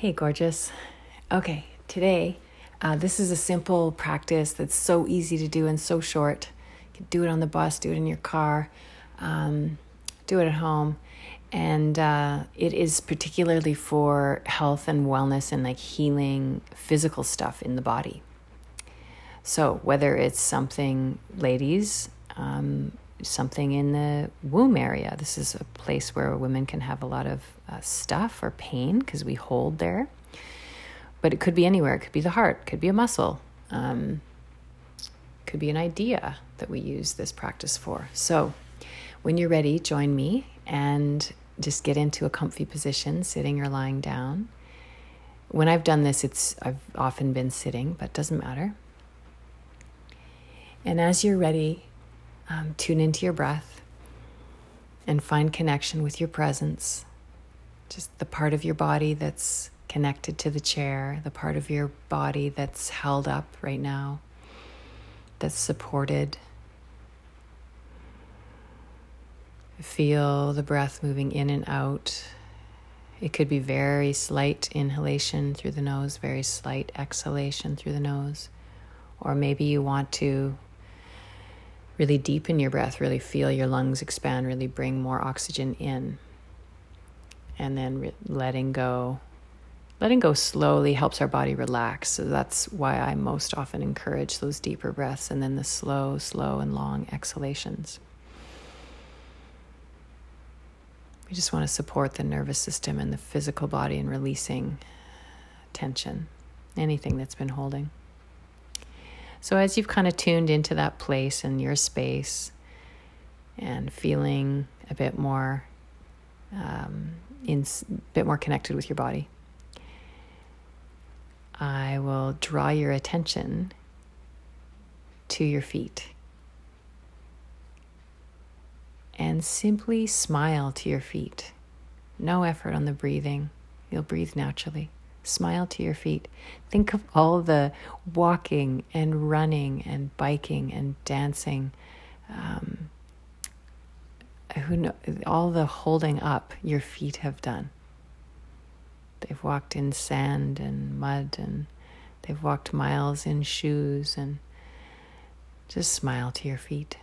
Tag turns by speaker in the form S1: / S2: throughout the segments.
S1: Hey, gorgeous. Okay, today, uh, this is a simple practice that's so easy to do and so short. You can do it on the bus, do it in your car, um, do it at home. And uh, it is particularly for health and wellness and like healing physical stuff in the body. So, whether it's something, ladies, um, something in the womb area. This is a place where women can have a lot of uh, stuff or pain because we hold there. But it could be anywhere. It could be the heart, it could be a muscle, um, could be an idea that we use this practice for. So, when you're ready, join me and just get into a comfy position, sitting or lying down. When I've done this, it's I've often been sitting, but doesn't matter. And as you're ready, um, tune into your breath and find connection with your presence. Just the part of your body that's connected to the chair, the part of your body that's held up right now, that's supported. Feel the breath moving in and out. It could be very slight inhalation through the nose, very slight exhalation through the nose. Or maybe you want to really deepen your breath, really feel your lungs expand, really bring more oxygen in. And then re- letting go. Letting go slowly helps our body relax. So that's why I most often encourage those deeper breaths and then the slow, slow, and long exhalations. We just want to support the nervous system and the physical body in releasing tension, anything that's been holding. So, as you've kind of tuned into that place and your space and feeling a bit more, um, in, a bit more connected with your body, I will draw your attention to your feet. And simply smile to your feet. No effort on the breathing, you'll breathe naturally smile to your feet. Think of all the walking and running and biking and dancing. Um, who know, all the holding up your feet have done. They've walked in sand and mud and they've walked miles in shoes and just smile to your feet.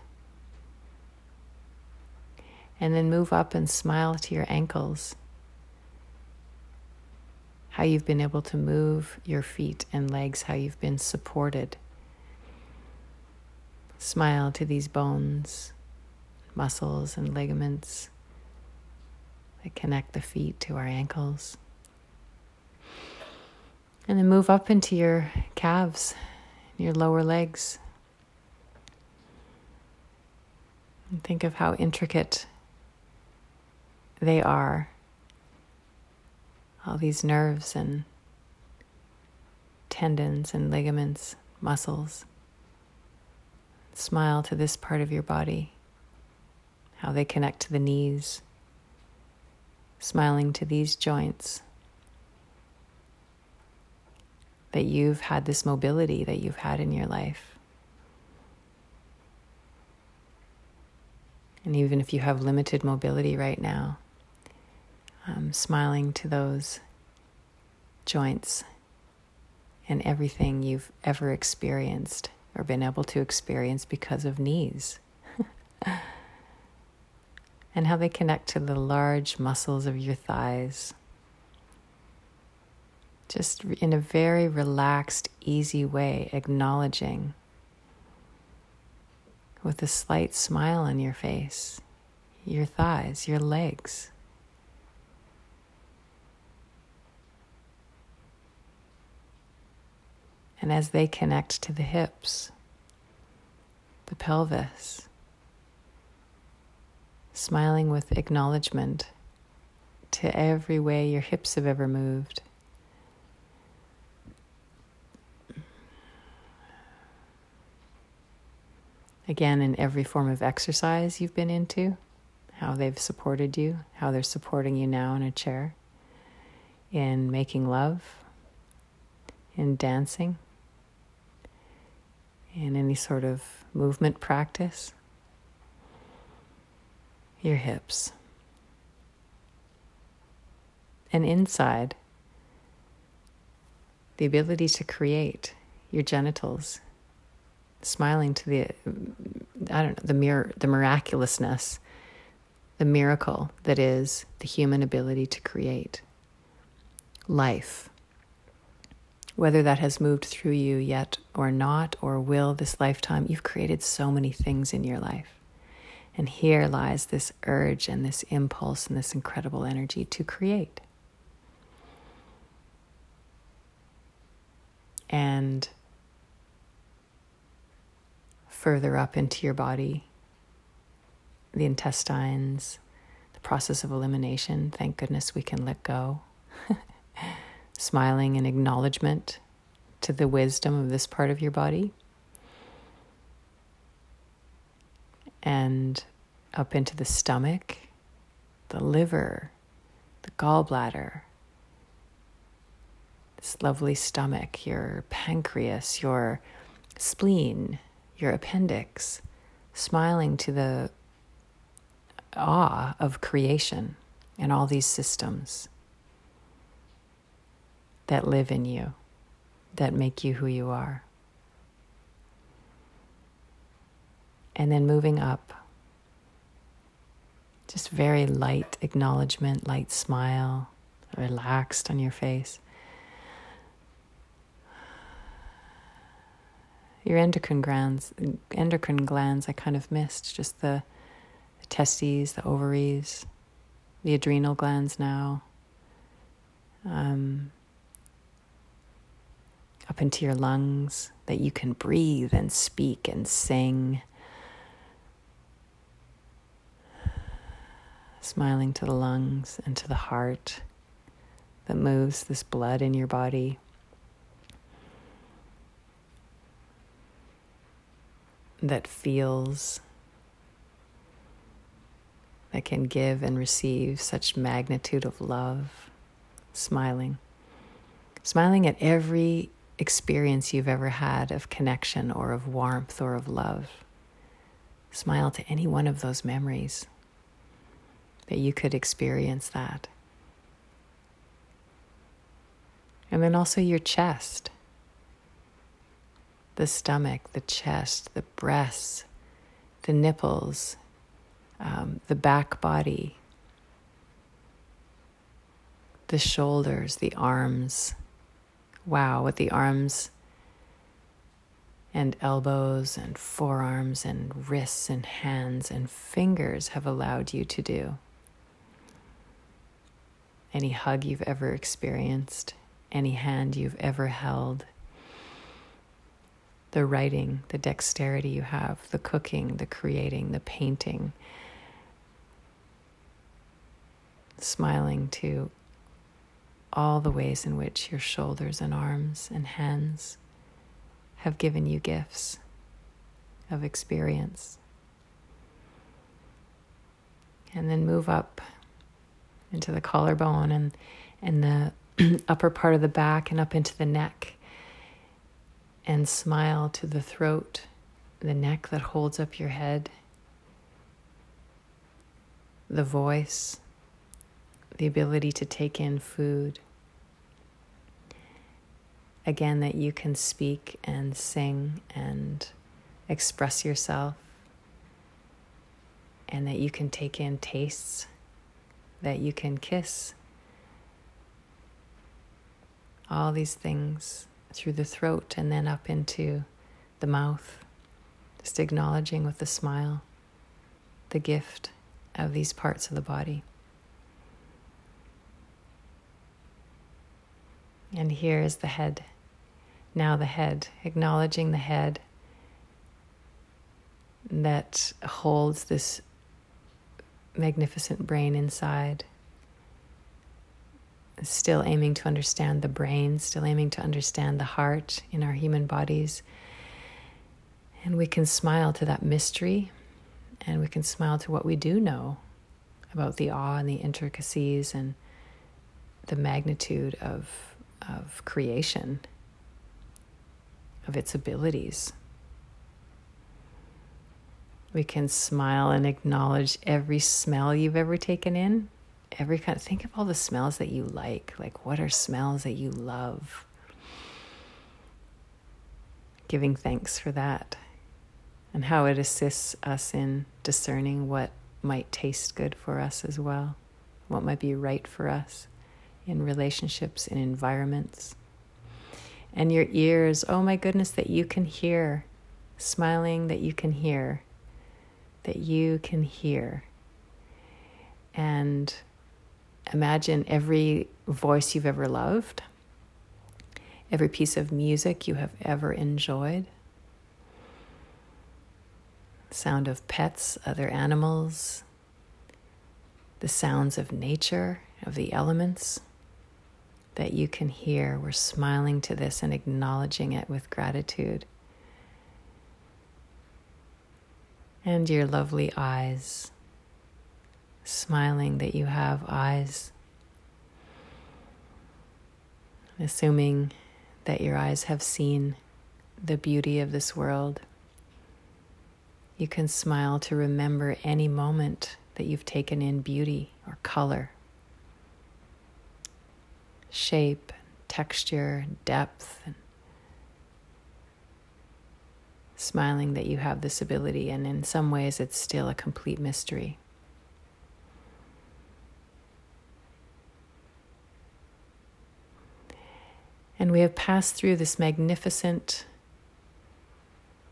S1: And then move up and smile to your ankles how you've been able to move your feet and legs, how you've been supported. Smile to these bones, muscles, and ligaments that connect the feet to our ankles. And then move up into your calves, your lower legs. And think of how intricate they are all these nerves and tendons and ligaments, muscles. Smile to this part of your body, how they connect to the knees, smiling to these joints. That you've had this mobility that you've had in your life. And even if you have limited mobility right now, um, smiling to those joints and everything you've ever experienced or been able to experience because of knees. and how they connect to the large muscles of your thighs. Just in a very relaxed, easy way, acknowledging with a slight smile on your face your thighs, your legs. And as they connect to the hips, the pelvis, smiling with acknowledgement to every way your hips have ever moved. Again, in every form of exercise you've been into, how they've supported you, how they're supporting you now in a chair, in making love, in dancing in any sort of movement practice, your hips. And inside, the ability to create your genitals, smiling to the, I don't know, the mir- the miraculousness, the miracle that is the human ability to create life. Whether that has moved through you yet or not, or will this lifetime, you've created so many things in your life. And here lies this urge and this impulse and this incredible energy to create. And further up into your body, the intestines, the process of elimination. Thank goodness we can let go. Smiling in acknowledgement to the wisdom of this part of your body. And up into the stomach, the liver, the gallbladder, this lovely stomach, your pancreas, your spleen, your appendix, smiling to the awe of creation and all these systems that live in you, that make you who you are. And then moving up, just very light acknowledgement, light smile, relaxed on your face. Your endocrine glands, endocrine glands, I kind of missed just the, the testes, the ovaries, the adrenal glands now. Um, up into your lungs, that you can breathe and speak and sing. Smiling to the lungs and to the heart that moves this blood in your body. That feels, that can give and receive such magnitude of love. Smiling. Smiling at every experience you've ever had of connection or of warmth or of love. Smile to any one of those memories that you could experience that. And then also your chest, the stomach, the chest, the breasts, the nipples, um, the back body, the shoulders, the arms wow, what the arms and elbows and forearms and wrists and hands and fingers have allowed you to do. Any hug you've ever experienced, any hand you've ever held, the writing, the dexterity you have, the cooking, the creating, the painting, smiling to all the ways in which your shoulders and arms and hands have given you gifts of experience. And then move up into the collarbone and, and the upper part of the back and up into the neck. And smile to the throat, the neck that holds up your head, the voice, the ability to take in food. Again, that you can speak and sing and express yourself, and that you can take in tastes, that you can kiss. All these things through the throat and then up into the mouth, just acknowledging with a smile the gift of these parts of the body. And here is the head. Now, the head, acknowledging the head that holds this magnificent brain inside. Still aiming to understand the brain, still aiming to understand the heart in our human bodies. And we can smile to that mystery and we can smile to what we do know about the awe and the intricacies and the magnitude of of creation, of its abilities. We can smile and acknowledge every smell you've ever taken in. Every kind think of all the smells that you like. Like, what are smells that you love? giving thanks for that and how it assists us in discerning what might taste good for us as well, what might be right for us in relationships, in environments. And your ears, oh my goodness, that you can hear, smiling that you can hear, that you can hear. And imagine every voice you've ever loved, every piece of music you have ever enjoyed, sound of pets, other animals, the sounds of nature, of the elements that you can hear. We're smiling to this and acknowledging it with gratitude. And your lovely eyes, smiling that you have eyes, assuming that your eyes have seen the beauty of this world. You can smile to remember any moment that you've taken in beauty or color shape, texture, depth, and smiling that you have this ability, and in some ways, it's still a complete mystery. And we have passed through this magnificent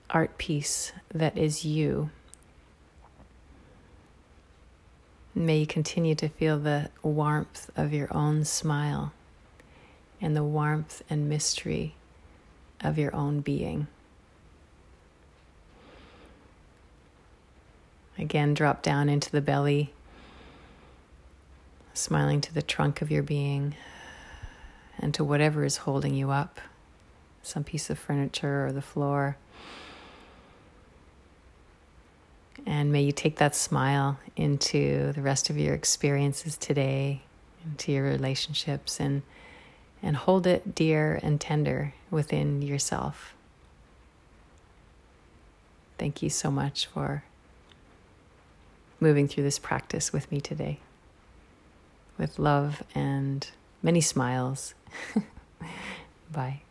S1: art piece that is you. May you continue to feel the warmth of your own smile and the warmth and mystery of your own being. Again, drop down into the belly, smiling to the trunk of your being and to whatever is holding you up some piece of furniture or the floor. And may you take that smile into the rest of your experiences today, into your relationships, and and hold it dear and tender within yourself. Thank you so much for moving through this practice with me today. With love and many smiles. Bye.